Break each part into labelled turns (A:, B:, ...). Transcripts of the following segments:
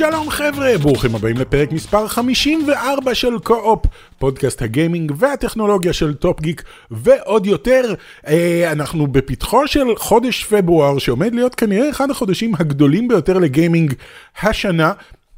A: שלום חבר'ה, ברוכים הבאים לפרק מספר 54 של קו-אופ, פודקאסט הגיימינג והטכנולוגיה של טופ גיק ועוד יותר, אה, אנחנו בפתחו של חודש פברואר שעומד להיות כנראה אחד החודשים הגדולים ביותר לגיימינג השנה.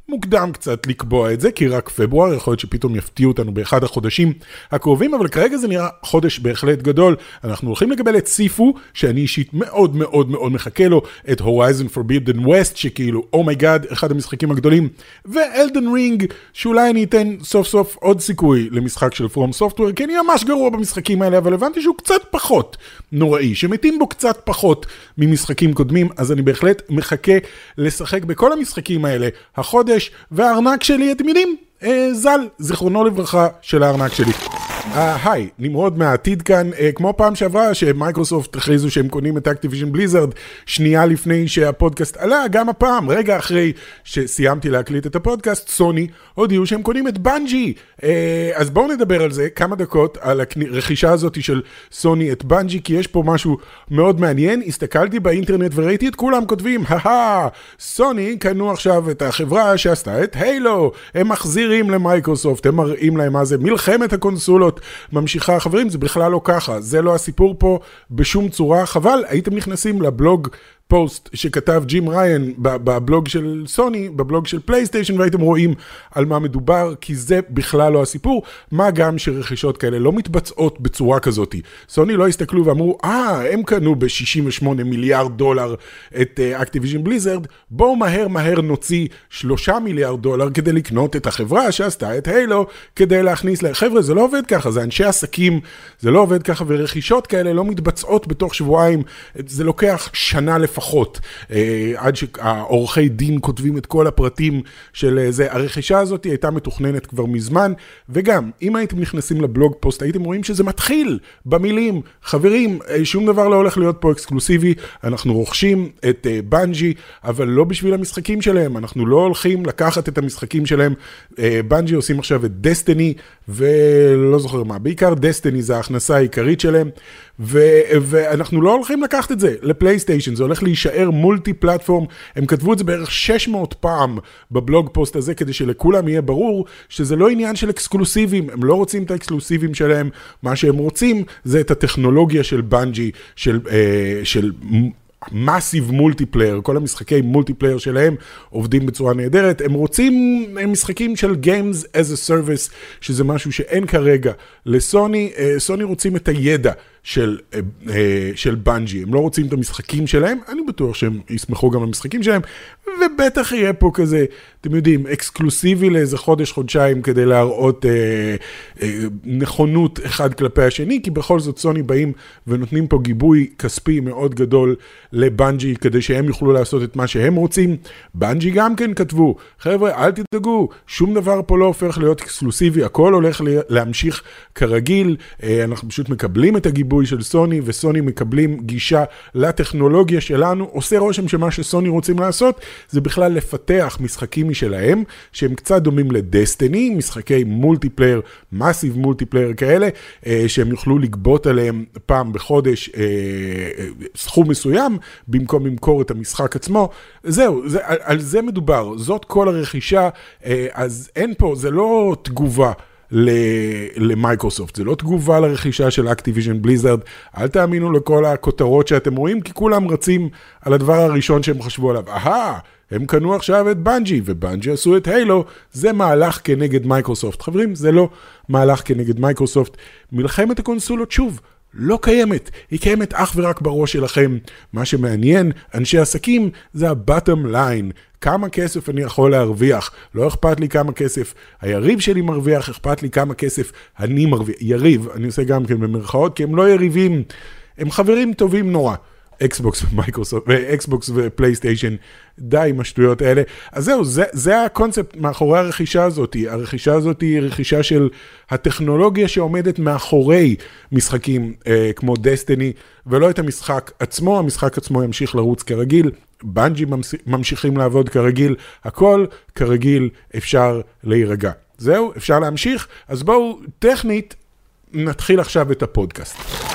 A: מוקדם קצת לקבוע את זה, כי רק פברואר, יכול להיות שפתאום יפתיעו אותנו באחד החודשים הקרובים, אבל כרגע זה נראה חודש בהחלט גדול. אנחנו הולכים לקבל את סיפו, שאני אישית מאוד מאוד מאוד מחכה לו, את Horizon Forbidden West, שכאילו, oh my god, אחד המשחקים הגדולים, ואלדן רינג, שאולי אני אתן סוף סוף עוד סיכוי למשחק של פרום סופטוור, כי אני ממש גרוע במשחקים האלה, אבל הבנתי שהוא קצת פחות נוראי, שמתים בו קצת פחות ממשחקים קודמים, אז אני בהחלט מחכה לשחק בכל המשחקים האלה. החודש חודש, והארנק שלי, אתם יודעים, אה, ז"ל, זיכרונו לברכה של הארנק שלי. אה, היי, נמרוד מהעתיד כאן, אה, כמו פעם שעברה שמייקרוסופט הכריזו שהם קונים את אקטיביז'ן בליזרד שנייה לפני שהפודקאסט עלה, גם הפעם, רגע אחרי שסיימתי להקליט את הפודקאסט, סוני הודיעו שהם קונים את בנג'י. אה, אז בואו נדבר על זה כמה דקות, על הרכישה הזאת של סוני את בנג'י, כי יש פה משהו מאוד מעניין. הסתכלתי באינטרנט וראיתי את כולם כותבים, הא סוני קנו עכשיו את החברה שעשתה את הילו, הם מחזירים למייקרוסופט, הם מראים להם מה זה מלחמת הקונסולות. הזאת ממשיכה. חברים, זה בכלל לא ככה, זה לא הסיפור פה בשום צורה. חבל, הייתם נכנסים ל blog post שכתב ג'ים ראיין בבלוג של סוני, בבלוג של פלייסטיישן, והייתם רואים על מה מדובר, כי זה בכלל לא הסיפור, מה גם שרכישות כאלה לא מתבצעות בצורה כזאת. סוני לא הסתכלו ואמרו, אה, הם קנו ב-68 מיליארד דולר את אקטיביז'ן uh, בליזרד, בואו מהר מהר נוציא 3 מיליארד דולר כדי לקנות את החברה שעשתה את הילו, כדי להכניס ל... חבר'ה, זה לא עובד ככה, זה אנשי עסקים, זה לא עובד ככה, ורכישות כאלה לא מתבצעות בתוך שבועיים, זה לוקח שנה לפחות. לפחות, אה, עד שהעורכי דין כותבים את כל הפרטים של אה, זה. הרכישה הזאת הייתה מתוכננת כבר מזמן, וגם, אם הייתם נכנסים ל blog post, הייתם רואים שזה מתחיל במילים, חברים, אה, שום דבר לא הולך להיות פה אקסקלוסיבי, אנחנו רוכשים את בנג'י, אבל לא בשביל המשחקים שלהם, אנחנו לא הולכים לקחת את המשחקים שלהם. בנג'י עושים עכשיו את Destiny, ולא זוכר מה, בעיקר Destiny זה ההכנסה העיקרית שלהם, ו- ואנחנו לא הולכים לקחת את זה לפלייסטיישן, זה הולך להישאר multi-platform, הם כתבו את זה בערך 600 פעם ב blog post הזה, כדי שלכולם יהיה ברור שזה לא עניין של אקסקלוסיבים, הם לא רוצים את האקסקלוסיבים שלהם, מה שהם רוצים זה את הטכנולוגיה של בנג'י, של, אה, של massive multiplayer, כל המשחקי multiplayer שלהם עובדים בצורה נהדרת. הם רוצים הם משחקים של Games as a Service, שזה משהו שאין כרגע לסוני. אה, סוני רוצים את הידע של, אה, אה, של בנג'י, הם לא רוצים את המשחקים שלהם, אני בטוח שהם ישמחו גם במשחקים שלהם, ובטח יהיה פה כזה, אתם יודעים, אקסקלוסיבי לאיזה חודש, חודשיים, כדי להראות אה, אה, נכונות אחד כלפי השני, כי בכל זאת סוני באים ונותנים פה גיבוי כספי מאוד גדול לבנג'י, כדי שהם יוכלו לעשות את מה שהם רוצים. בנג'י גם כן כתבו, חבר'ה, אל תדאגו, שום דבר פה לא הופך להיות אקסקלוסיבי, הכל הולך להמשיך כרגיל, אה, אנחנו פשוט מקבלים את הגיבוי. גיבוי של סוני, וסוני מקבלים גישה לטכנולוגיה שלנו. עושה רושם שמה שסוני רוצים לעשות, זה בכלל לפתח משחקים משלהם, שהם קצת דומים ל Destiny, משחקי multiplayer, massive multiplayer כאלה, אה, שהם יוכלו לגבות עליהם פעם בחודש אה, אה, סכום מסוים, במקום למכור את המשחק עצמו. זהו, זה, על, על זה מדובר, זאת כל הרכישה, אז אין פה, זה לא תגובה. למייקרוסופט. זה לא תגובה לרכישה של Activision Blizzard. אל תאמינו לכל הכותרות שאתם רואים, כי כולם רצים על הדבר הראשון שהם חשבו עליו. אהה, הם קנו עכשיו את בנג'י, ובנג'י עשו את Halo, זה מהלך כנגד מייקרוסופט. חברים, זה לא מהלך כנגד מייקרוסופט. מלחמת הקונסולות, שוב, לא קיימת, היא קיימת אך ורק בראש שלכם. מה שמעניין, אנשי עסקים, זה ה-bottom line. כמה כסף אני יכול להרוויח, לא אכפת לי כמה כסף היריב שלי מרוויח, אכפת לי כמה כסף אני מרוויח. יריב, אני עושה גם כן במרכאות, כי הם לא יריבים, הם חברים טובים נורא. אקסבוקס ומייקרוסופט, ואקסבוקס ופלייסטיישן, די עם השטויות האלה. אז זהו, זה, זה הקונספט מאחורי הרכישה הזאת. הרכישה הזאת היא רכישה של הטכנולוגיה שעומדת מאחורי משחקים אה, כמו דסטיני, ולא את המשחק עצמו, המשחק עצמו ימשיך לרוץ כרגיל. בנג'י ממשיכים לעבוד כרגיל, הכל כרגיל, אפשר להירגע. זהו, אפשר להמשיך? אז בואו, טכנית, נתחיל עכשיו את הפודקאסט.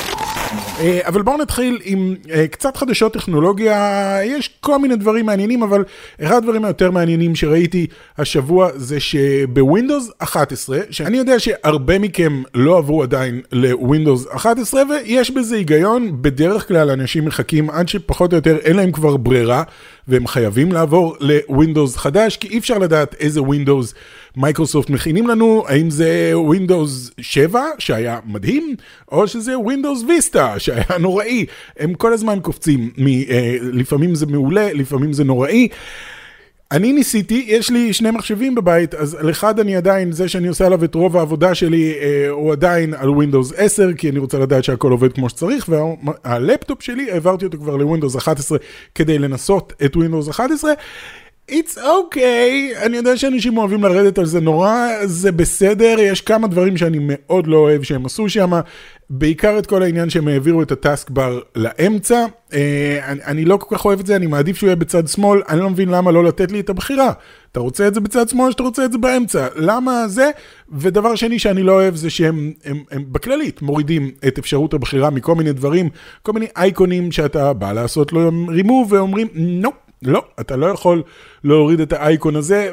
A: אה, אבל בואו נתחיל עם אה, קצת חדשות טכנולוגיה, יש כל מיני דברים מעניינים, אבל אחד הדברים היותר מעניינים שראיתי השבוע זה שבווינדוס 11, שאני יודע שהרבה מכם לא עברו עדיין לווינדוס 11, ויש בזה היגיון, בדרך כלל אנשים מחכים עד שפחות או יותר אין להם כבר ברירה. והם חייבים לעבור לווינדוס חדש, כי אי אפשר לדעת איזה ווינדוס מייקרוסופט מכינים לנו, האם זה ווינדוס 7, שהיה מדהים, או שזה ווינדוס ויסטה, שהיה נוראי. הם כל הזמן קופצים, מ, אה, לפעמים זה מעולה, לפעמים זה נוראי. אני ניסיתי, יש לי שני מחשבים בבית, אז על אחד אני עדיין, זה שאני עושה עליו את רוב העבודה שלי, אה, הוא עדיין על Windows 10, כי אני רוצה לדעת שהכל עובד כמו שצריך, והלפטופ שלי, העברתי אותו כבר ל-Windows 11 כדי לנסות את Windows 11. It's okay, אני יודע שאנשים אוהבים לרדת על זה נורא, זה בסדר, יש כמה דברים שאני מאוד לא אוהב שהם עשו שם, בעיקר את כל העניין שהם העבירו את הטאסק בר לאמצע, אה, אני, אני לא כל כך אוהב את זה, אני מעדיף שהוא יהיה בצד שמאל, אני לא מבין למה לא לתת לי את הבחירה. אתה רוצה את זה בצד שמאל או שאתה רוצה את זה באמצע? למה זה? ודבר שני שאני לא אוהב זה שהם הם, הם בכללית מורידים את אפשרות הבחירה מכל מיני דברים, כל מיני אייקונים שאתה בא לעשות לו רימוב ואומרים, נו. לא, אתה לא יכול להוריד את האייקון הזה,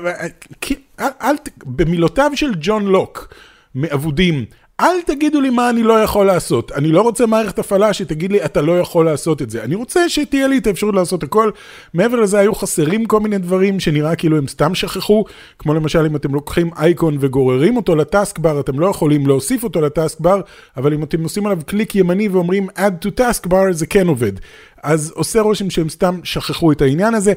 A: אל, אל, במילותיו של ג'ון לוק, מאבודים, אל תגידו לי מה אני לא יכול לעשות. אני לא רוצה מערכת הפעלה שתגיד לי, אתה לא יכול לעשות את זה. אני רוצה שתהיה לי את האפשרות לעשות הכל. מעבר לזה, היו חסרים כל מיני דברים שנראה כאילו הם סתם שכחו, כמו למשל, אם אתם לוקחים אייקון וגוררים אותו לטאסק בר, אתם לא יכולים להוסיף אותו לטאסק בר, אבל אם אתם עושים עליו קליק ימני ואומרים add to task bar, זה כן עובד. אז עושה רושם שהם סתם שכחו את העניין הזה.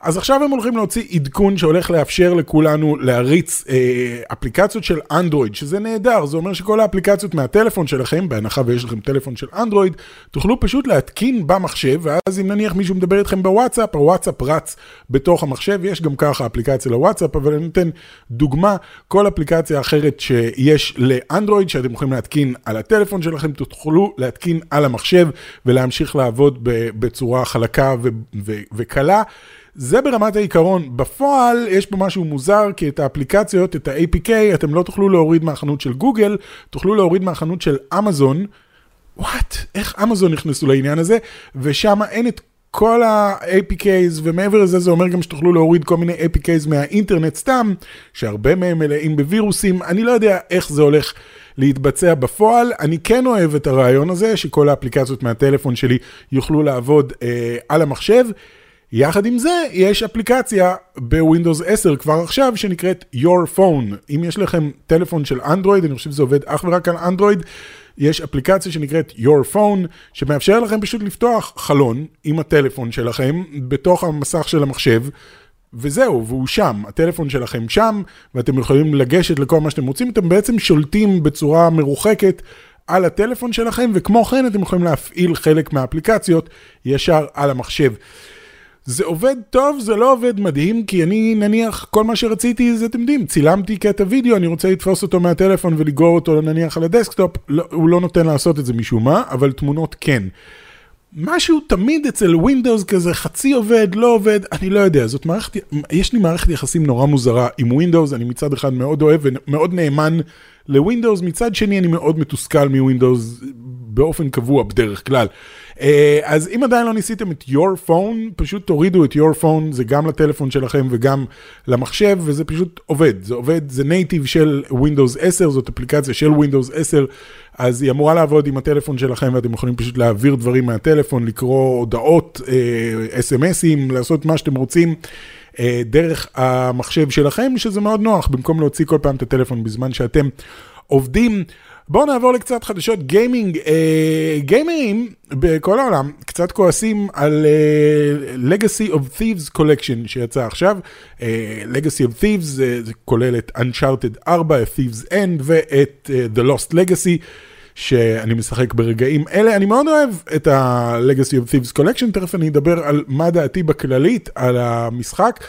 A: אז עכשיו הם הולכים להוציא עדכון שהולך לאפשר לכולנו להריץ אה, אפליקציות של אנדרואיד, שזה נהדר, זה אומר שכל האפליקציות מהטלפון שלכם, בהנחה ויש לכם טלפון של אנדרואיד, תוכלו פשוט להתקין במחשב, ואז אם נניח מישהו מדבר איתכם בוואטסאפ, הוואטסאפ רץ בתוך המחשב, יש גם ככה אפליקציה לוואטסאפ, אבל אני נותן דוגמה, כל אפליקציה אחרת שיש לאנדרואיד, שאתם יכולים להתקין על הטלפון שלכם, תוכלו להתקין על המחשב ולהמשיך לעבוד בצורה חלקה וקלה. זה ברמת העיקרון. בפועל יש פה משהו מוזר, כי את האפליקציות, את ה-APK, אתם לא תוכלו להוריד מהחנות של גוגל, תוכלו להוריד מהחנות של אמזון. וואט? איך אמזון נכנסו לעניין הזה? ושם אין את כל ה-APKs, ומעבר לזה זה אומר גם שתוכלו להוריד כל מיני APKs מהאינטרנט סתם, שהרבה מהם מלאים בווירוסים, אני לא יודע איך זה הולך להתבצע בפועל. אני כן אוהב את הרעיון הזה, שכל האפליקציות מהטלפון שלי יוכלו לעבוד אה, על המחשב. יחד עם זה, יש אפליקציה בווינדוס 10 כבר עכשיו שנקראת Your Phone. אם יש לכם טלפון של אנדרואיד, אני חושב שזה עובד אך ורק על אנדרואיד, יש אפליקציה שנקראת Your Phone, שמאפשר לכם פשוט לפתוח חלון עם הטלפון שלכם בתוך המסך של המחשב. וזהו, והוא שם, הטלפון שלכם שם, ואתם יכולים לגשת לכל מה שאתם רוצים, אתם בעצם שולטים בצורה מרוחקת על הטלפון שלכם, וכמו כן אתם יכולים להפעיל חלק מהאפליקציות ישר על המחשב. זה עובד טוב, זה לא עובד מדהים, כי אני נניח, כל מה שרציתי זה, אתם יודעים, צילמתי קטע וידאו, אני רוצה לתפוס אותו מהטלפון ולגרור אותו נניח על הדסקטופ, לא, הוא לא נותן לעשות את זה משום מה, אבל תמונות כן. משהו תמיד אצל ווינדוס כזה חצי עובד, לא עובד, אני לא יודע, זאת מערכת, יש לי מערכת יחסים נורא מוזרה עם ווינדוס, אני מצד אחד מאוד אוהב ומאוד נאמן לווינדוס, מצד שני אני מאוד מתוסכל מווינדוס באופן קבוע בדרך כלל. אה, אז אם עדיין לא ניסיתם את your phone, פשוט תורידו את your phone, זה גם לטלפון שלכם וגם למחשב, וזה פשוט עובד. זה עובד, זה native של Windows 10, זאת אפליקציה של Windows 10, אז היא אמורה לעבוד עם הטלפון שלכם, ואתם יכולים פשוט להעביר דברים מהטלפון, לקרוא הודעות, אס.אם.אסים, אה, לעשות מה שאתם רוצים. אה, דרך המחשב שלכם, שזה מאוד נוח, במקום להוציא כל פעם את הטלפון בזמן שאתם עובדים. בואו נעבור לקצת חדשות גיימינג. אה, גיימרים בכל העולם קצת כועסים על uh, Legacy of Thieves Collection שיצא עכשיו. Uh, Legacy of Thieves זה, זה כולל את Uncharted 4, את Thieves End ואת uh, The Lost Legacy. שאני משחק ברגעים אלה. אני מאוד אוהב את ה-Legacy of Thieves Collection, תכף אני אדבר על מה דעתי בכללית על המשחק.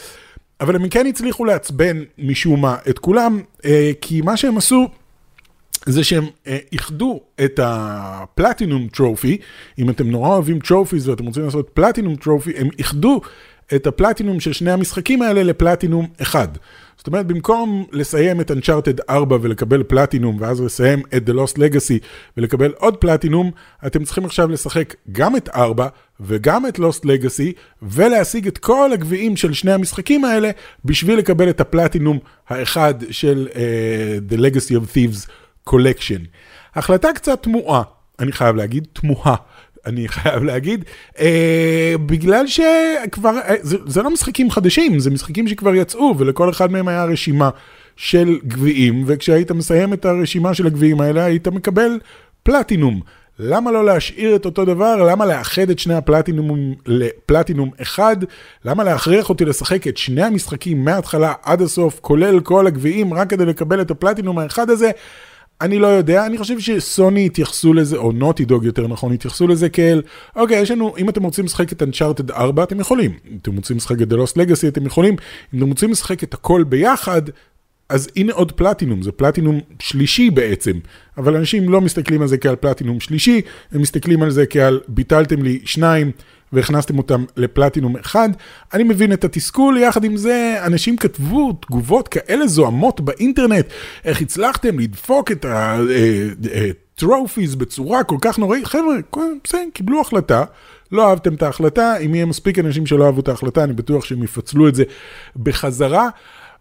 A: אבל הם כן הצליחו לעצבן משום מה את כולם, אה, כי מה שהם עשו זה שהם אה, איחדו את ה platinum trophy, אם אתם נורא אוהבים trophies ואתם רוצים לעשות platinum trophy, הם איחדו את הפלטינום של שני המשחקים האלה לפלטינום אחד. זאת אומרת, במקום לסיים את Uncharted 4 ולקבל פלטינום, ואז לסיים את The Lost Legacy ולקבל עוד פלטינום, אתם צריכים עכשיו לשחק גם את 4 וגם את Lost Legacy, ולהשיג את כל הגביעים של שני המשחקים האלה, בשביל לקבל את הפלטינום האחד של uh, The Legacy of Thieves Collection. החלטה קצת תמוהה, אני חייב להגיד, תמוהה. אני חייב להגיד, אה, בגלל שכבר, אה, זה, זה לא משחקים חדשים, זה משחקים שכבר יצאו, ולכל אחד מהם היה רשימה של גביעים, וכשהיית מסיים את הרשימה של הגביעים האלה, היית מקבל פלטינום. למה לא להשאיר את אותו דבר? למה לאחד את שני הפלטינומים לפלטינום אחד? למה להכריח אותי לשחק את שני המשחקים מההתחלה עד הסוף, כולל כל הגביעים, רק כדי לקבל את הפלטינום האחד הזה? אני לא יודע, אני חושב שסוני התייחסו לזה, או נוטי דוג יותר נכון, התייחסו לזה כאל, אוקיי, יש לנו, אם אתם רוצים לשחק את Uncharted 4, אתם יכולים. אם אתם רוצים לשחק את The Lost Legacy, אתם יכולים. אם אתם רוצים לשחק את הכל ביחד, אז הנה עוד פלטינום, זה פלטינום שלישי בעצם. אבל אנשים לא מסתכלים על זה כעל פלטינום שלישי, הם מסתכלים על זה כעל ביטלתם לי שניים. והכנסתם אותם לפלטינום אחד. אני מבין את התסכול, יחד עם זה אנשים כתבו תגובות כאלה זוהמות באינטרנט, איך הצלחתם לדפוק את הטרופיז אה, אה, בצורה כל כך נוראית. חבר'ה, בסדר, קיבלו החלטה. לא אהבתם את ההחלטה, אם יהיה מספיק אנשים שלא אהבו את ההחלטה, אני בטוח שהם יפצלו את זה בחזרה.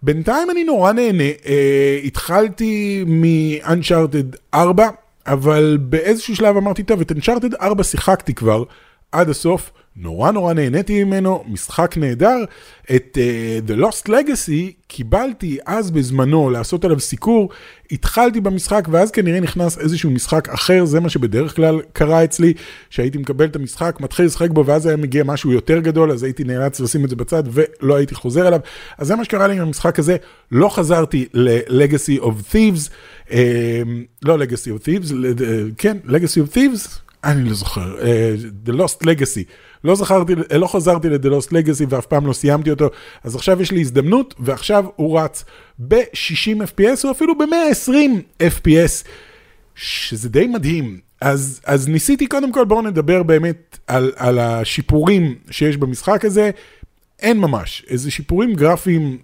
A: בינתיים אני נורא נהנה, uh, התחלתי מ-Uncharted 4, אבל באיזשהו שלב אמרתי, טוב, את Uncharted 4 שיחקתי כבר עד הסוף, נורא נורא נהניתי ממנו, משחק נהדר. את uh, The Lost Legacy קיבלתי אז בזמנו לעשות עליו סיקור, התחלתי במשחק ואז כנראה נכנס איזשהו משחק אחר, זה מה שבדרך כלל קרה אצלי, שהייתי מקבל את המשחק, מתחיל לשחק בו ואז היה מגיע משהו יותר גדול, אז הייתי נאלץ לשים את זה בצד ולא הייתי חוזר אליו. אז זה מה שקרה לי עם המשחק הזה, לא חזרתי ל-Legacy of Thieves, uh, לא Legacy of Thieves, uh, כן, Legacy of Thieves. אני לא זוכר, uh, The Lost Legacy. לא זכרתי, לא חזרתי ל-The Lost Legacy ואף פעם לא סיימתי אותו, אז עכשיו יש לי הזדמנות, ועכשיו הוא רץ ב-60 FPS או אפילו ב-120 FPS, שזה די מדהים. אז, אז ניסיתי קודם כל, בואו נדבר באמת על, על השיפורים שיש במשחק הזה. אין ממש, איזה שיפורים גרפיים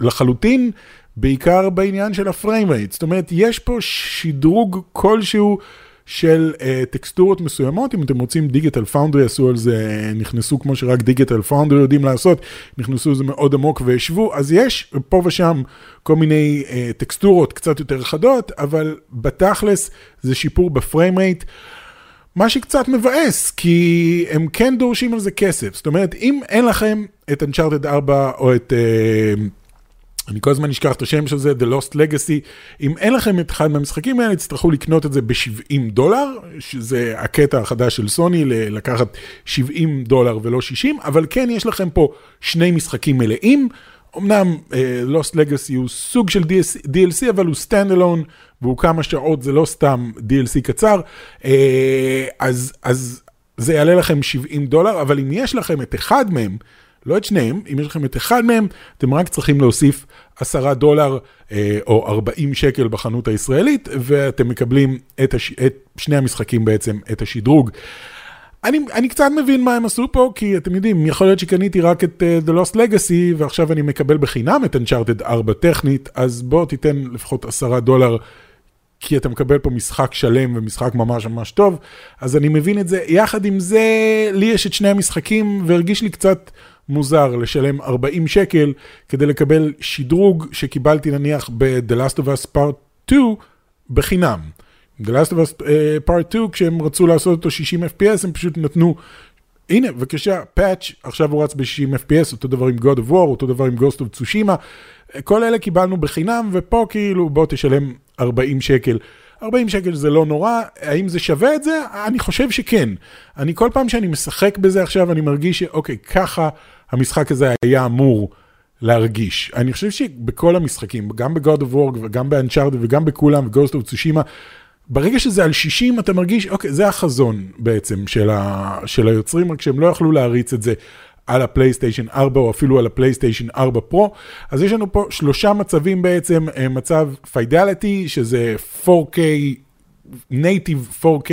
A: לחלוטין, בעיקר בעניין של הפריים רייט. זאת אומרת, יש פה שדרוג כלשהו. של uh, טקסטורות מסוימות, אם אתם רוצים דיגיטל פאונדרי עשו על זה, נכנסו כמו שרק דיגיטל פאונדרי יודעים לעשות, נכנסו לזה מאוד עמוק והשוו, אז יש פה ושם כל מיני uh, טקסטורות קצת יותר חדות, אבל בתכלס זה שיפור בפריים רייט. מה שקצת מבאס, כי הם כן דורשים על זה כסף. זאת אומרת, אם אין לכם את Uncharted 4 או את... Uh, אני כל הזמן אשכח את השם של זה, The Lost Legacy. אם אין לכם את אחד מהמשחקים האלה, תצטרכו לקנות את זה ב-70 דולר, שזה הקטע החדש של סוני, לקחת 70 דולר ולא 60, אבל כן, יש לכם פה שני משחקים מלאים. אמנם uh, Lost Legacy הוא סוג של DLC, אבל הוא stand alone, והוא כמה שעות, זה לא סתם DLC קצר. Uh, אז, אז זה יעלה לכם 70 דולר, אבל אם יש לכם את אחד מהם, לא את שניהם, אם יש לכם את אחד מהם, אתם רק צריכים להוסיף 10 דולר אה, או 40 שקל בחנות הישראלית, ואתם מקבלים את, הש... את שני המשחקים בעצם, את השדרוג. אני, אני קצת מבין מה הם עשו פה, כי אתם יודעים, יכול להיות שקניתי רק את uh, The Lost Legacy, ועכשיו אני מקבל בחינם את Uncharted 4 טכנית, אז בוא תיתן לפחות 10 דולר, כי אתה מקבל פה משחק שלם ומשחק ממש ממש טוב, אז אני מבין את זה. יחד עם זה, לי יש את שני המשחקים, והרגיש לי קצת... מוזר לשלם 40 שקל כדי לקבל שדרוג שקיבלתי נניח ב-The Last of Us Part 2 בחינם. The Last of Us uh, Part 2, כשהם רצו לעשות אותו 60 FPS, הם פשוט נתנו, הנה, בבקשה, פאץ', עכשיו הוא רץ ב-60 FPS, אותו דבר עם God of War, אותו דבר עם Ghost of Tsushima, כל אלה קיבלנו בחינם, ופה כאילו, בוא תשלם 40 שקל. 40 שקל זה לא נורא, האם זה שווה את זה? אני חושב שכן. אני כל פעם שאני משחק בזה עכשיו, אני מרגיש שאוקיי, ככה המשחק הזה היה אמור להרגיש. אני חושב שבכל המשחקים, גם ב-God of War וגם ב-Uncharted וגם בכולם, ו-Ghost of Tsushima, ברגע שזה על 60 אתה מרגיש, אוקיי, זה החזון בעצם של, ה, של היוצרים, רק שהם לא יכלו להריץ את זה על הפלייסטיישן 4 או אפילו על הפלייסטיישן 4 Pro. אז יש לנו פה שלושה מצבים בעצם, אה, מצב fidelity, שזה 4K native 4K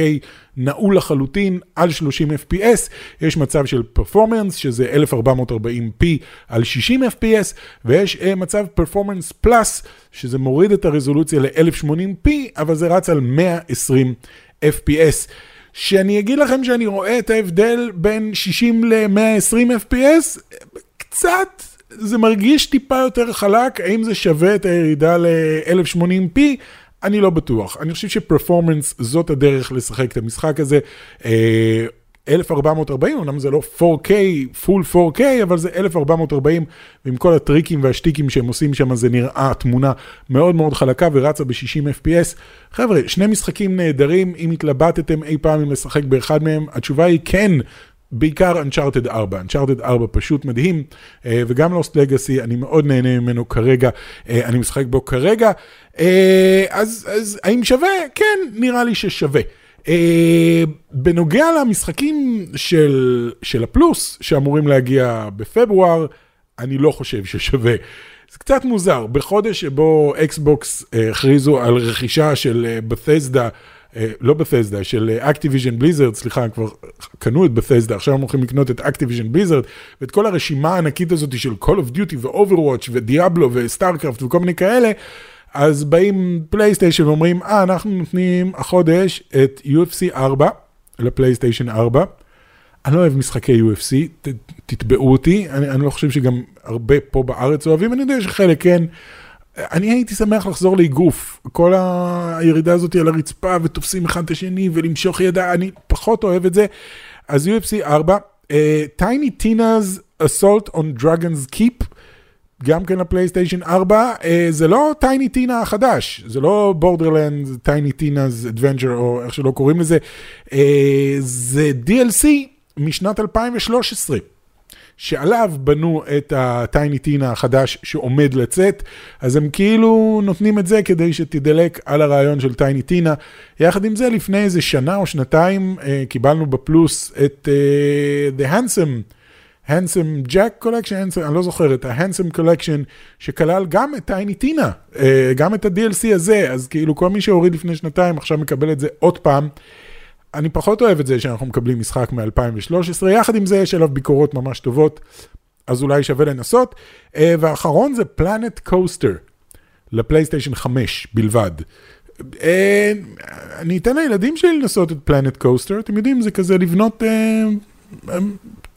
A: נעול לחלוטין על 30 FPS, יש מצב של performance שזה 1440p על 60 FPS, ויש uh, מצב performance plus שזה מוריד את הרזולוציה ל-1080p, אבל זה רץ על 120 FPS. שאני אגיד לכם שאני רואה את ההבדל בין 60 ל-120 FPS, קצת, זה מרגיש טיפה יותר חלק, האם זה שווה את הירידה ל-1080p? אני לא בטוח. אני חושב שפרפורמנס זאת הדרך לשחק את המשחק הזה. 1440, אה, אמנם זה לא 4K, פול 4K, אבל זה 1440, ועם כל הטריקים והשטיקים שהם עושים שם, זה נראה תמונה מאוד מאוד חלקה ורצה ב-60 FPS. חבר'ה, שני משחקים נהדרים, אם התלבטתם אי פעם אם לשחק באחד מהם, התשובה היא כן. בעיקר Uncharted 4, Uncharted 4 פשוט מדהים, אה, וגם Lost Legacy, אני מאוד נהנה ממנו כרגע, אה, אני משחק בו כרגע, אה, אז, אז האם שווה? כן, נראה לי ששווה. בנוגע למשחקים של, של הפלוס, שאמורים להגיע בפברואר, אני לא חושב ששווה. זה קצת מוזר, בחודש שבו אקסבוקס הכריזו על רכישה של Bethesda, אה, לא Bethesda, של Activision Blizzard, סליחה, כבר קנו את Bethesda, עכשיו הם הולכים לקנות את Activision Blizzard, ואת כל הרשימה הענקית הזאת של Call of Duty ו-Overwatch ו Diablo ו StarCraft וכל מיני כאלה, אז באים פלייסטיישן ואומרים, אה, אנחנו נותנים החודש את UFC 4 לפלייסטיישן 4. אני לא אוהב משחקי UFC, ת, תתבעו אותי, אני, אני לא חושב שגם הרבה פה בארץ אוהבים, אני יודע שחלק כן. אני הייתי שמח לחזור לאגרוף, כל הירידה הזאת על הרצפה ותופסים אחד את השני ולמשוך ידע, אני פחות אוהב את זה. אז UFC 4, Tiny Tina's Assault on Dragon Keep, גם כן לפלייסטיישן 4, uh, זה לא Tiny Tina החדש, זה לא Borderlands, Tiny Tina's Adventure או איך שלא קוראים לזה, uh, זה DLC משנת 2013. שעליו בנו את ה-Tiny Tina החדש שעומד לצאת, אז הם כאילו נותנים את זה כדי שתידלק על הרעיון של Tiny Tina. יחד עם זה, לפני איזה שנה או שנתיים אה, קיבלנו בפלוס את uh, The Handsome. Handsome Jack Collection, אני לא זוכר, את ה-Handsome Collection, שכלל גם את Tiny Tina, אה, גם את ה-DLC הזה, אז כאילו כל מי שהוריד לפני שנתיים עכשיו מקבל את זה עוד פעם. אני פחות אוהב את זה שאנחנו מקבלים משחק מ-2013, יחד עם זה יש עליו ביקורות ממש טובות, אז אולי שווה לנסות. אה, והאחרון זה פלנט קוסטר, לפלייסטיישן 5 בלבד. אה, אני אתן לילדים שלי לנסות את פלנט קוסטר, אתם יודעים, זה כזה לבנות, אה,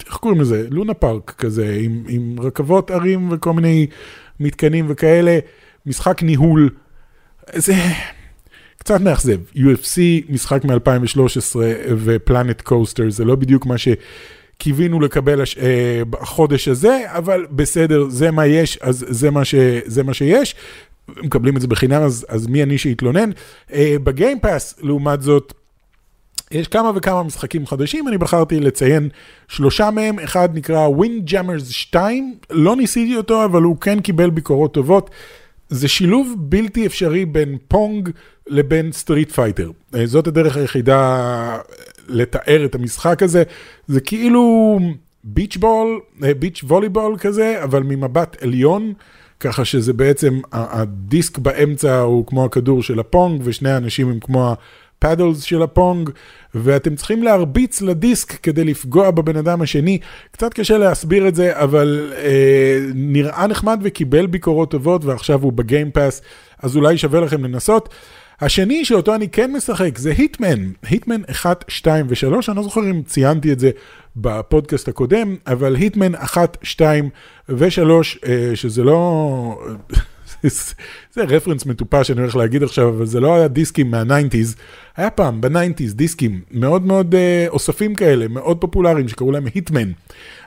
A: איך קוראים לזה? לונה פארק כזה, עם, עם רכבות ערים וכל מיני מתקנים וכאלה, משחק ניהול. זה... קצת מאכזב, UFC, משחק מ-2013 ופלנט קוסטר, זה לא בדיוק מה שקיווינו לקבל הש... אה, בחודש הזה, אבל בסדר, זה מה יש, אז זה מה, ש... זה מה שיש. מקבלים את זה בחינם, אז, אז מי אני שיתלונן. אה, בגיימפאס, לעומת זאת, יש כמה וכמה משחקים חדשים, אני בחרתי לציין שלושה מהם, אחד נקרא Windjammers 2, לא ניסיתי אותו, אבל הוא כן קיבל ביקורות טובות. זה שילוב בלתי אפשרי בין Pong לבין Street Fighter. אה, זאת הדרך היחידה לתאר את המשחק הזה. זה כאילו beach ball, אה, beach volleyball כזה, אבל ממבט עליון, ככה שזה בעצם, הדיסק באמצע הוא כמו הכדור של ה-Pong, ושני האנשים הם כמו ה-paddles של ה-Pong, ואתם צריכים להרביץ לדיסק כדי לפגוע בבן אדם השני. קצת קשה להסביר את זה, אבל אה, נראה נחמד וקיבל ביקורות טובות, ועכשיו הוא ב-Game Pass, אז אולי שווה לכם לנסות. השני שאותו אני כן משחק זה היטמן, היטמן 1, 2 ו-3, אני לא זוכר אם ציינתי את זה בפודקאסט הקודם, אבל היטמן 1, 2 ו-3, שזה לא... זה רפרנס מטופש שאני הולך להגיד עכשיו, אבל זה לא היה דיסקים מה-90's, היה פעם ב-90's דיסקים מאוד מאוד uh, אוספים כאלה, מאוד פופולריים, שקראו להם היטמן.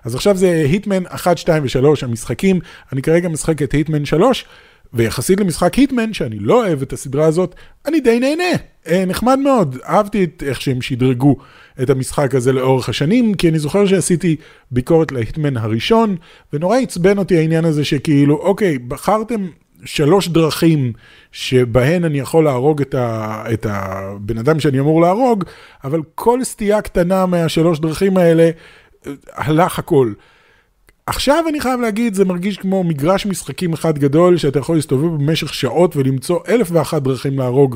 A: אז עכשיו זה היטמן 1, 2 ו-3 המשחקים, אני כרגע משחק את היטמן 3. ויחסית למשחק היטמן, שאני לא אוהב את הסדרה הזאת, אני די נהנה. אה, נחמד מאוד, אהבתי את איך שהם שדרגו את המשחק הזה לאורך השנים, כי אני זוכר שעשיתי ביקורת להיטמן הראשון, ונורא עצבן אותי העניין הזה שכאילו, אוקיי, בחרתם שלוש דרכים שבהן אני יכול להרוג את, ה, את הבן אדם שאני אמור להרוג, אבל כל סטייה קטנה מהשלוש דרכים האלה, הלך הכל. עכשיו אני חייב להגיד, זה מרגיש כמו מגרש משחקים אחד גדול, שאתה יכול להסתובב במשך שעות ולמצוא אלף ואחת דרכים להרוג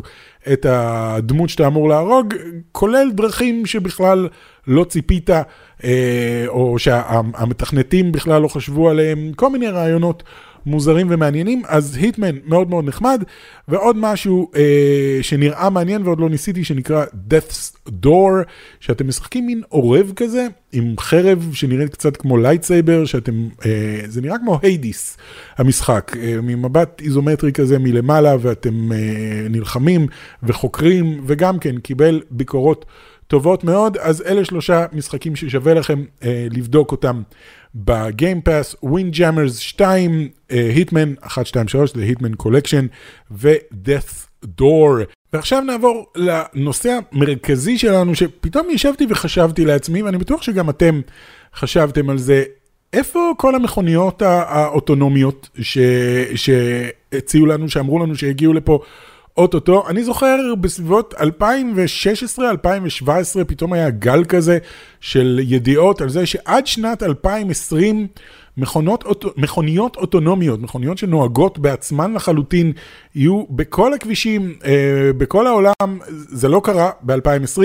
A: את הדמות שאתה אמור להרוג, כולל דרכים שבכלל לא ציפית, אה, או שהמתכנתים בכלל לא חשבו עליהם, כל מיני רעיונות מוזרים ומעניינים, אז היטמן מאוד מאוד נחמד, ועוד משהו אה, שנראה מעניין ועוד לא ניסיתי, שנקרא Death's Door, שאתם משחקים מין עורב כזה, עם חרב שנראית קצת כמו lightsaber, שאתם, אה, זה נראה כמו Hades, המשחק, אה, ממבט איזומטרי כזה מלמעלה, ואתם אה, נלחמים וחוקרים, וגם כן קיבל ביקורות. טובות מאוד, אז אלה שלושה משחקים ששווה לכם אה, לבדוק אותם ב-Game Pass, Windjammers 2, Hitman 1, 2, 3, זה Hitman Collection, ו-Death Door. ועכשיו נעבור לנושא המרכזי שלנו, שפתאום ישבתי וחשבתי לעצמי, ואני בטוח שגם אתם חשבתם על זה, איפה כל המכוניות האוטונומיות שהציעו לנו, שאמרו לנו שהגיעו לפה אוטוטו, אני זוכר בסביבות 2016-2017 פתאום היה גל כזה של ידיעות על זה שעד שנת 2020 מכונות, מכוניות אוטונומיות, מכוניות שנוהגות בעצמן לחלוטין, יהיו בכל הכבישים, אה, בכל העולם, זה לא קרה ב-2020,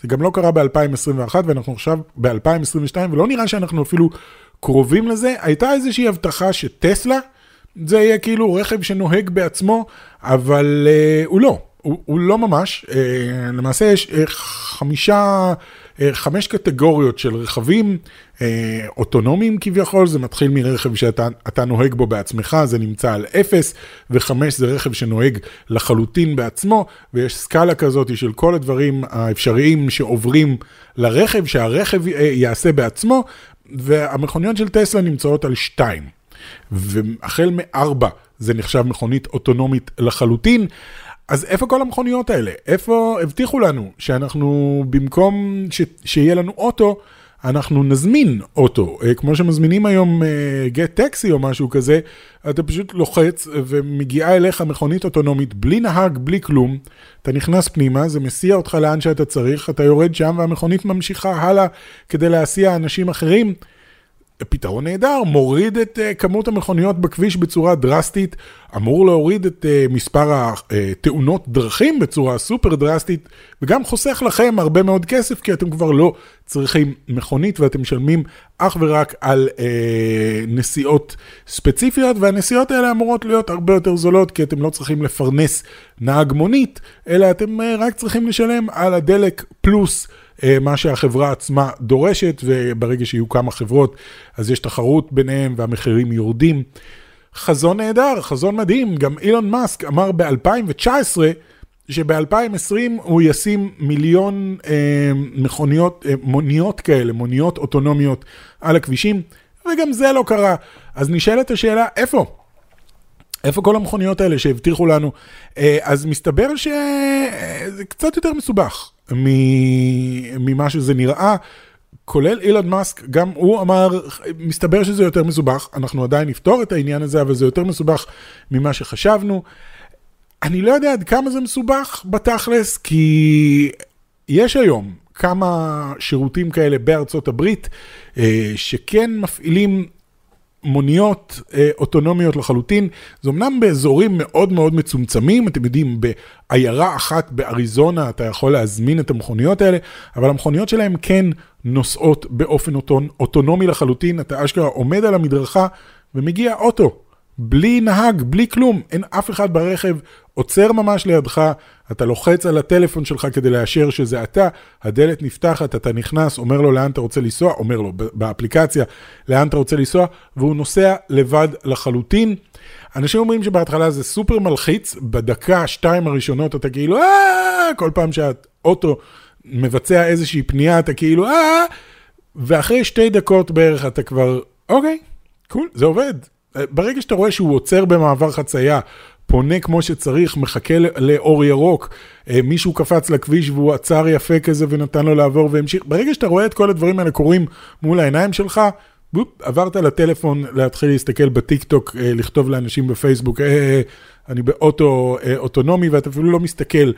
A: זה גם לא קרה ב-2021 ואנחנו עכשיו ב-2022 ולא נראה שאנחנו אפילו קרובים לזה. הייתה איזושהי הבטחה שטסלה, זה יהיה כאילו רכב שנוהג בעצמו, אבל uh, הוא לא, הוא, הוא לא ממש. Uh, למעשה יש uh, חמישה, uh, חמש קטגוריות של רכבים uh, אוטונומיים כביכול, זה מתחיל מרכב שאתה נוהג בו בעצמך, זה נמצא על אפס, וחמש זה רכב שנוהג לחלוטין בעצמו, ויש סקאלה כזאת של כל הדברים האפשריים שעוברים לרכב, שהרכב uh, יעשה בעצמו, והמכוניות של טסלה נמצאות על שתיים. והחל מארבע זה נחשב מכונית אוטונומית לחלוטין. אז איפה כל המכוניות האלה? איפה הבטיחו לנו שאנחנו, במקום ש, שיהיה לנו אוטו, אנחנו נזמין אוטו, אה, כמו שמזמינים היום גט uh, טקסי או משהו כזה, אתה פשוט לוחץ ומגיעה אליך מכונית אוטונומית בלי נהג, בלי כלום, אתה נכנס פנימה, זה מסיע אותך לאן שאתה צריך, אתה יורד שם והמכונית ממשיכה הלאה כדי להסיע אנשים אחרים. פתרון נהדר, מוריד את uh, כמות המכוניות בכביש בצורה דרסטית, אמור להוריד את uh, מספר התאונות דרכים בצורה סופר דרסטית, וגם חוסך לכם הרבה מאוד כסף, כי אתם כבר לא צריכים מכונית ואתם משלמים אך ורק על uh, נסיעות ספציפיות, והנסיעות האלה אמורות להיות הרבה יותר זולות, כי אתם לא צריכים לפרנס נהג מונית, אלא אתם רק צריכים לשלם על הדלק פלוס. אה, מה שהחברה עצמה דורשת, וברגע שיהיו כמה חברות, אז יש תחרות ביניהם והמחירים יורדים. חזון נהדר, חזון מדהים, גם אילון מאסק אמר ב-2019, שב-2020 הוא ישים מיליון אה, מכוניות, אה, מוניות כאלה, מוניות אוטונומיות על הכבישים, וגם זה לא קרה. אז נשאלת השאלה, איפה? איפה כל המכוניות האלה שהבטיחו לנו? אה, אז מסתבר שזה קצת יותר מסובך. ממה שזה נראה. כולל אילון מאסק, גם הוא אמר, מסתבר שזה יותר מסובך, אנחנו עדיין נפתור את העניין הזה, אבל זה יותר מסובך ממה שחשבנו. אני לא יודע עד כמה זה מסובך בתכלס, כי יש היום כמה שירותים כאלה בארצות הברית, אה, שכן מפעילים מוניות אה, אוטונומיות לחלוטין, זה אמנם באזורים מאוד מאוד מצומצמים, אתם יודעים, בעיירה אחת באריזונה אתה יכול להזמין את המכוניות האלה, אבל המכוניות שלהם כן נוסעות באופן אוטונ... אוטונומי לחלוטין, אתה אשכרה עומד על המדרכה ומגיע אוטו, בלי נהג, בלי כלום, אין אף אחד ברכב, עוצר ממש לידך, אתה לוחץ על הטלפון שלך כדי לאשר שזה אתה, הדלת נפתחת, אתה נכנס, אומר לו לאן אתה רוצה לנסוע, אומר לו באפליקציה לאן אתה רוצה לנסוע, והוא נוסע לבד לחלוטין. אנשים אומרים שבהתחלה זה סופר מלחיץ, בדקה, שתיים הראשונות אתה כאילו, אה, כל פעם שהאוטו מבצע איזושהי פנייה אתה כאילו, אה, ואחרי שתי דקות בערך אתה כבר, אוקיי, cool, זה עובד. ברגע שאתה רואה שהוא עוצר במעבר חצייה, פונה כמו שצריך, מחכה לאור ירוק, אה, מישהו קפץ לכביש והוא עצר יפה כזה ונתן לו לעבור והמשיך. ברגע שאתה רואה את כל הדברים האלה קורים מול העיניים שלך, בופ, עברת לטלפון להתחיל להסתכל ב-TikTok, אה, לכתוב לאנשים ב-Facebook, אה, אה, אני באוטו אוטונומי ואתה אפילו לא מסתכל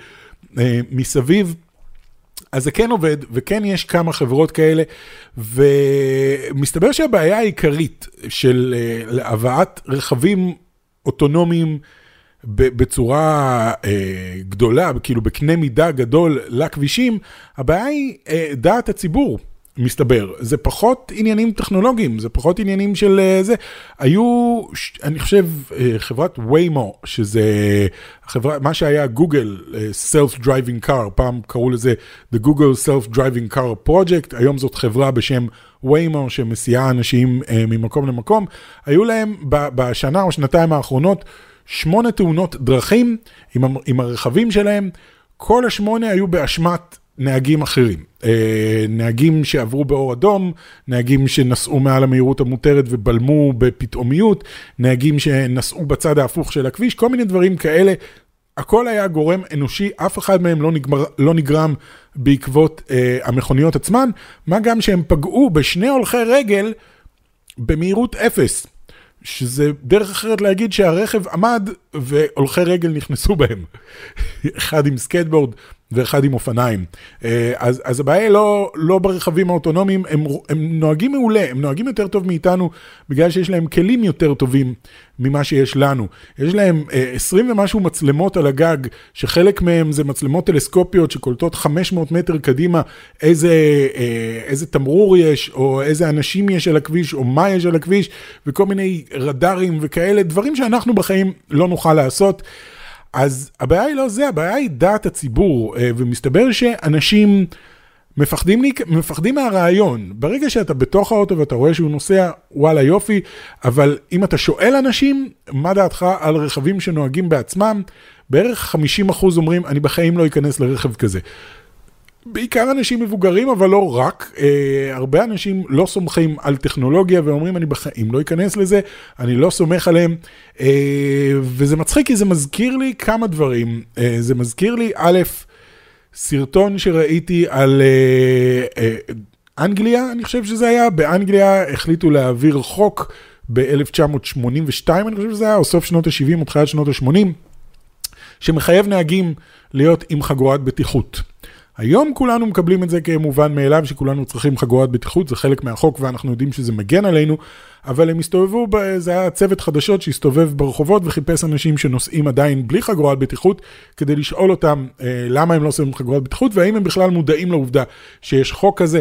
A: מסביב. אז זה כן עובד, וכן יש כמה חברות כאלה, ומסתבר שהבעיה העיקרית של אה, הבאת רכבים אוטונומיים בצורה אה, גדולה, כאילו בקנה מידה גדול לכבישים, הבעיה היא אה, דעת הציבור. מסתבר, זה פחות עניינים טכנולוגיים, זה פחות עניינים של אה, זה. היו, אני חושב, אה, חברת ויימו, שזה חברה, מה שהיה גוגל אה, Self-Driving Car, פעם קראו לזה The Google Self-Driving Car Project, היום זאת חברה בשם ויימו שמסיעה אנשים ממקום למקום. היו להם בשנה או שנתיים האחרונות שמונה תאונות דרכים עם הרכבים שלהם, כל השמונה היו באשמת נהגים אחרים, אה, נהגים שעברו באור אדום, נהגים שנסעו מעל המהירות המותרת ובלמו בפתאומיות, נהגים שנסעו בצד ההפוך של הכביש, כל מיני דברים כאלה. הכל היה גורם אנושי, אף אחד מהם לא, נגמר, לא נגרם בעקבות אה, המכוניות עצמן, מה גם שהם פגעו בשני הולכי רגל במהירות אפס. שזה דרך אחרת להגיד שהרכב עמד והולכי רגל נכנסו בהם. אחד עם סקייטבורד ואחד עם אופניים. אה, אז, אז הבעיה היא לא, לא ברכבים האוטונומיים, הם, הם נוהגים מעולה, הם נוהגים יותר טוב מאיתנו, בגלל שיש להם כלים יותר טובים ממה שיש לנו. יש להם 20 אה, ומשהו מצלמות על הגג, שחלק מהם זה מצלמות טלסקופיות שקולטות 500 מטר קדימה איזה, אה, איזה תמרור יש, או איזה אנשים יש על הכביש, או מה יש על הכביש, וכל מיני רדארים וכאלה, דברים שאנחנו בחיים לא נוכל לעשות. אז הבעיה היא לא זה, הבעיה היא דעת הציבור, אה, ומסתבר שאנשים מפחדים, מפחדים מהרעיון. ברגע שאתה בתוך האוטו ואתה רואה שהוא נוסע, וואלה יופי, אבל אם אתה שואל אנשים, מה דעתך על רכבים שנוהגים בעצמם, בערך 50% אומרים, אני בחיים לא אכנס לרכב כזה. בעיקר אנשים מבוגרים, אבל לא רק. אה, הרבה אנשים לא סומכים על טכנולוגיה ואומרים, אני בחיים לא אכנס לזה, אני לא סומך עליהם. אה, וזה מצחיק כי זה מזכיר לי כמה דברים. אה, זה מזכיר לי, א', סרטון שראיתי על אה, אה, אנגליה, אני חושב שזה היה, באנגליה החליטו להעביר חוק ב-1982, אני חושב שזה היה, או סוף שנות ה-70 או תחילת שנות ה-80, שמחייב נהגים להיות עם חגורת בטיחות. היום כולנו מקבלים את זה כמובן מאליו שכולנו צריכים חגורת בטיחות, זה חלק מהחוק ואנחנו יודעים שזה מגן עלינו, אבל הם הסתובבו, זה היה צוות חדשות שהסתובב ברחובות וחיפש אנשים שנוסעים עדיין בלי חגורת בטיחות, כדי לשאול אותם אה, למה הם לא עושים חגורת בטיחות והאם הם בכלל מודעים לעובדה שיש חוק כזה.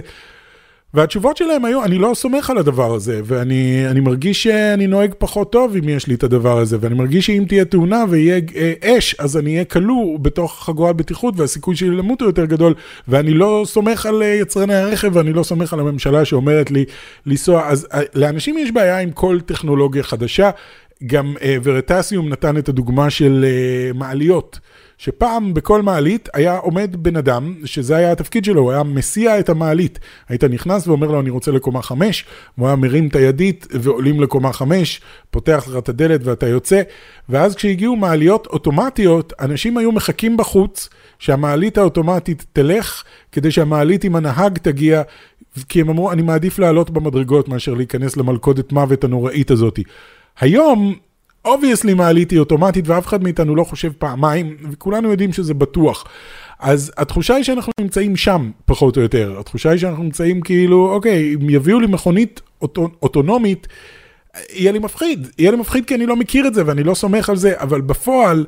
A: והתשובות שלהם היו, אני לא סומך על הדבר הזה, ואני מרגיש שאני נוהג פחות טוב אם יש לי את הדבר הזה, ואני מרגיש שאם תהיה תאונה ויהיה אה, אש, אז אני אהיה כלוא בתוך חגורת בטיחות, והסיכוי שלי למות הוא יותר גדול, ואני לא סומך על אה, יצרני הרכב, ואני לא סומך על הממשלה שאומרת לי לנסוע. אז אה, לאנשים יש בעיה עם כל טכנולוגיה חדשה. גם ורטסיום נתן את הדוגמה של מעליות. שפעם בכל מעלית היה עומד בן אדם, שזה היה התפקיד שלו, הוא היה מסיע את המעלית. היית נכנס ואומר לו, אני רוצה לקומה חמש, הוא היה מרים את הידית ועולים לקומה חמש, פותח לך את הדלת ואתה יוצא, ואז כשהגיעו מעליות אוטומטיות, אנשים היו מחכים בחוץ שהמעלית האוטומטית תלך, כדי שהמעלית עם הנהג תגיע, כי הם אמרו, אני מעדיף לעלות במדרגות מאשר להיכנס למלכודת מוות הנוראית הזאת. היום, obviously מעלית היא אוטומטית ואף אחד מאיתנו לא חושב פעמיים, וכולנו יודעים שזה בטוח. אז התחושה היא שאנחנו נמצאים שם, פחות או יותר. התחושה היא שאנחנו נמצאים כאילו, אוקיי, אם יביאו לי מכונית אוטו, אוטונומית, יהיה לי מפחיד. יהיה לי מפחיד כי אני לא מכיר את זה ואני לא סומך על זה, אבל בפועל,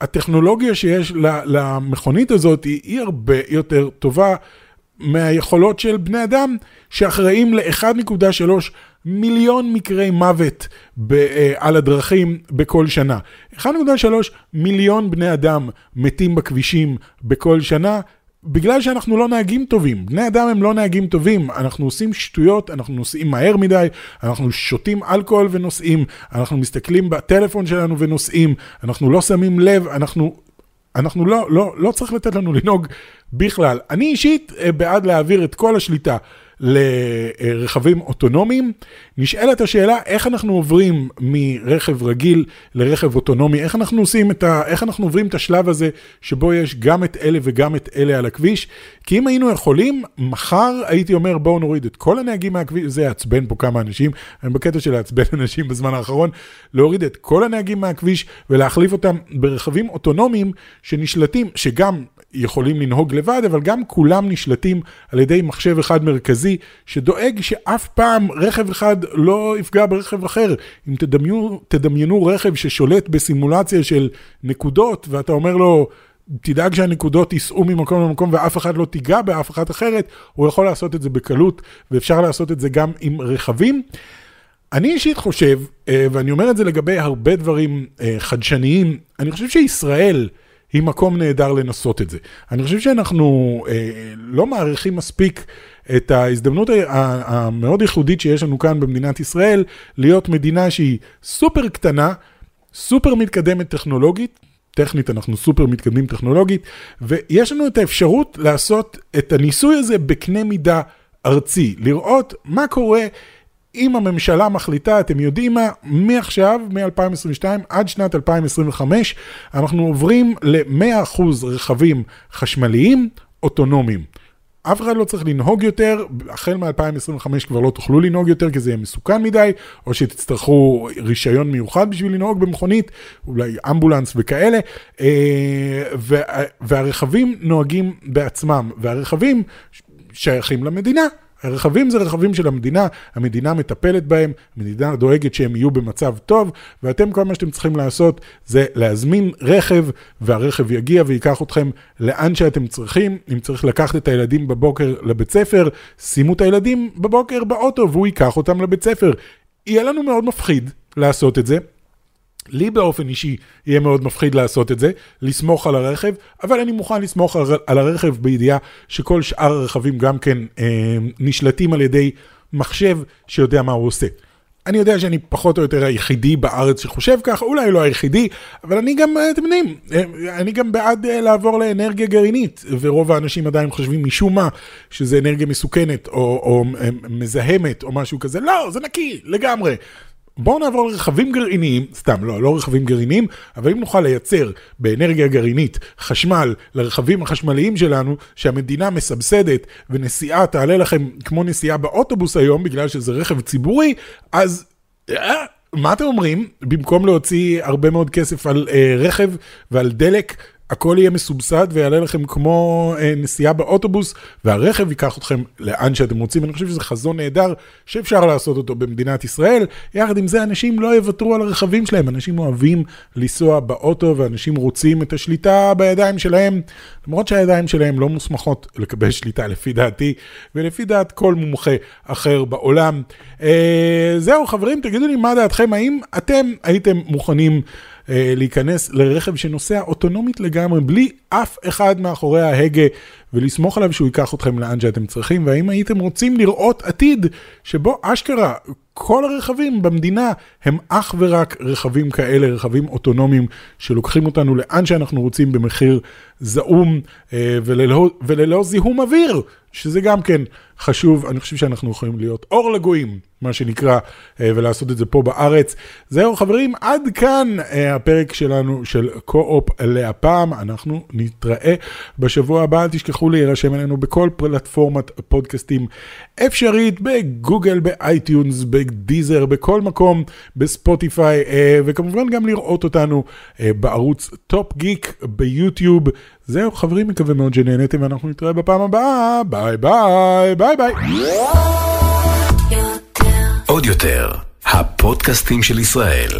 A: הטכנולוגיה שיש למכונית הזאת היא הרבה יותר טובה מהיכולות של בני אדם שאחראים ל-1.3 מיליון מקרי מוות ב, אה, על הדרכים בכל שנה. 1.3 מיליון בני אדם מתים בכבישים בכל שנה. בגלל שאנחנו לא נהגים טובים, בני אדם הם לא נהגים טובים, אנחנו עושים שטויות, אנחנו נוסעים מהר מדי, אנחנו שותים אלכוהול ונוסעים, אנחנו מסתכלים בטלפון שלנו ונוסעים, אנחנו לא שמים לב, אנחנו אנחנו לא, לא, לא צריך לתת לנו לנהוג בכלל. אני אישית אה, בעד להעביר את כל השליטה לרכבים אוטונומיים. נשאלת השאלה איך אנחנו עוברים מרכב רגיל לרכב אוטונומי, איך אנחנו עושים את ה... איך אנחנו עוברים את השלב הזה שבו יש גם את אלה וגם את אלה על הכביש. כי אם היינו יכולים, מחר הייתי אומר בואו נוריד את כל הנהגים מהכביש, זה יעצבן פה כמה אנשים, אני בקטע של לעצבן אנשים בזמן האחרון, להוריד את כל הנהגים מהכביש ולהחליף אותם ברכבים אוטונומיים שנשלטים, שגם יכולים לנהוג לבד, אבל גם כולם נשלטים על ידי מחשב אחד מרכזי, שדואג שאף פעם רכב אחד לא יפגע ברכב אחר. אם תדמיינו, תדמיינו רכב ששולט בסימולציה של נקודות, ואתה אומר לו, תדאג שהנקודות ייסעו ממקום למקום ואף אחד לא תיגע באף אחת אחרת, הוא יכול לעשות את זה בקלות, ואפשר לעשות את זה גם עם רכבים. אני אישית חושב, אה, ואני אומר את זה לגבי הרבה דברים אה, חדשניים, אני חושב שישראל, היא מקום נהדר לנסות את זה. אני חושב שאנחנו אה, לא מעריכים מספיק את ההזדמנות המאוד ייחודית שיש לנו כאן במדינת ישראל, להיות מדינה שהיא סופר קטנה, סופר מתקדמת טכנולוגית, טכנית אנחנו סופר מתקדמים טכנולוגית, ויש לנו את האפשרות לעשות את הניסוי הזה בקנה מידה ארצי, לראות מה קורה אם הממשלה מחליטה, אתם יודעים מה, מעכשיו, מ-2022 עד שנת 2025, אנחנו עוברים ל-100% רכבים חשמליים אוטונומיים. אף אחד לא צריך לנהוג יותר, החל מ-2025 כבר לא תוכלו לנהוג יותר כי זה יהיה מסוכן מדי, או שתצטרכו רישיון מיוחד בשביל לנהוג במכונית, אולי אמבולנס וכאלה, אה, והרכבים נוהגים בעצמם, והרכבים שייכים למדינה. הרכבים זה רכבים של המדינה, המדינה מטפלת בהם, המדינה דואגת שהם יהיו במצב טוב, ואתם כל מה שאתם צריכים לעשות זה להזמין רכב, והרכב יגיע וייקח אתכם לאן שאתם צריכים. אם צריך לקחת את הילדים בבוקר לבית ספר, שימו את הילדים בבוקר באוטו והוא ייקח אותם לבית ספר. יהיה לנו מאוד מפחיד לעשות את זה, לי באופן אישי יהיה מאוד מפחיד לעשות את זה, לסמוך על הרכב, אבל אני מוכן לסמוך על, הרכב בידיעה שכל שאר הרכבים גם כן אה, נשלטים על ידי מחשב שיודע מה הוא עושה. אני יודע שאני פחות או יותר היחידי בארץ שחושב ככה, אולי לא היחידי, אבל אני גם, אה, אתם יודעים, אה, אני גם בעד אה, לעבור לאנרגיה גרעינית, ורוב האנשים עדיין חושבים משום מה שזה אנרגיה מסוכנת או, או מזהמת או משהו כזה, לא, זה נקי לגמרי. בואו נעבור לרכבים גרעיניים, סתם, לא, לא רכבים גרעיניים, אבל אם נוכל לייצר באנרגיה גרעינית חשמל לרכבים החשמליים שלנו, שהמדינה מסבסדת ונסיעה תעלה לכם כמו נסיעה באוטובוס היום, בגלל שזה רכב ציבורי, אז... אה, מה אתם אומרים? במקום להוציא הרבה מאוד כסף על אה, רכב ועל דלק, הכל יהיה מסובסד ויעלה לכם כמו אה, נסיעה באוטובוס, והרכב ייקח אתכם לאן שאתם רוצים. אני חושב שזה חזון נהדר שאפשר לעשות אותו במדינת ישראל. יחד עם זה, אנשים לא יוותרו על הרכבים שלהם. אנשים אוהבים לנסוע באוטו, ואנשים רוצים את השליטה בידיים שלהם, למרות שהידיים שלהם לא מוסמכות לקבל שליטה לפי דעתי, ולפי דעת כל מומחה אחר בעולם. אה, זהו, חברים, תגידו לי מה דעתכם, האם אתם הייתם מוכנים... אה, להיכנס לרכב שנוסע אוטונומית לגמרי, בלי אף אחד מאחורי ההגה, ולסמוך עליו שהוא ייקח אתכם לאן שאתם צריכים, והאם הייתם רוצים לראות עתיד שבו אשכרה כל הרכבים במדינה הם אך ורק רכבים כאלה, רכבים אוטונומיים שלוקחים אותנו לאן שאנחנו רוצים במחיר זעום אה, וללא, וללא זיהום אוויר, שזה גם כן חשוב, אני חושב שאנחנו יכולים להיות אור לגויים, מה שנקרא, אה, ולעשות את זה פה בארץ. זהו חברים, עד כאן אה, הפרק שלנו של קו-אופ להפעם, אנחנו נתראה בשבוע הבא, אל תשכחו להירשם אלינו בכל פלטפורמת פודקאסטים אפשרית, ב-Google, ב-iTunes, ב-Deezer, בכל מקום, ב-Spotify, וכמובן גם לראות אותנו בערוץ טופ גיק ב-YouTube. זהו חברים, מקווה מאוד שנהנתם ואנחנו נתראה בפעם הבאה, ביי ביי, ביי ביי.
B: עוד יותר, הפודקאסטים של ישראל.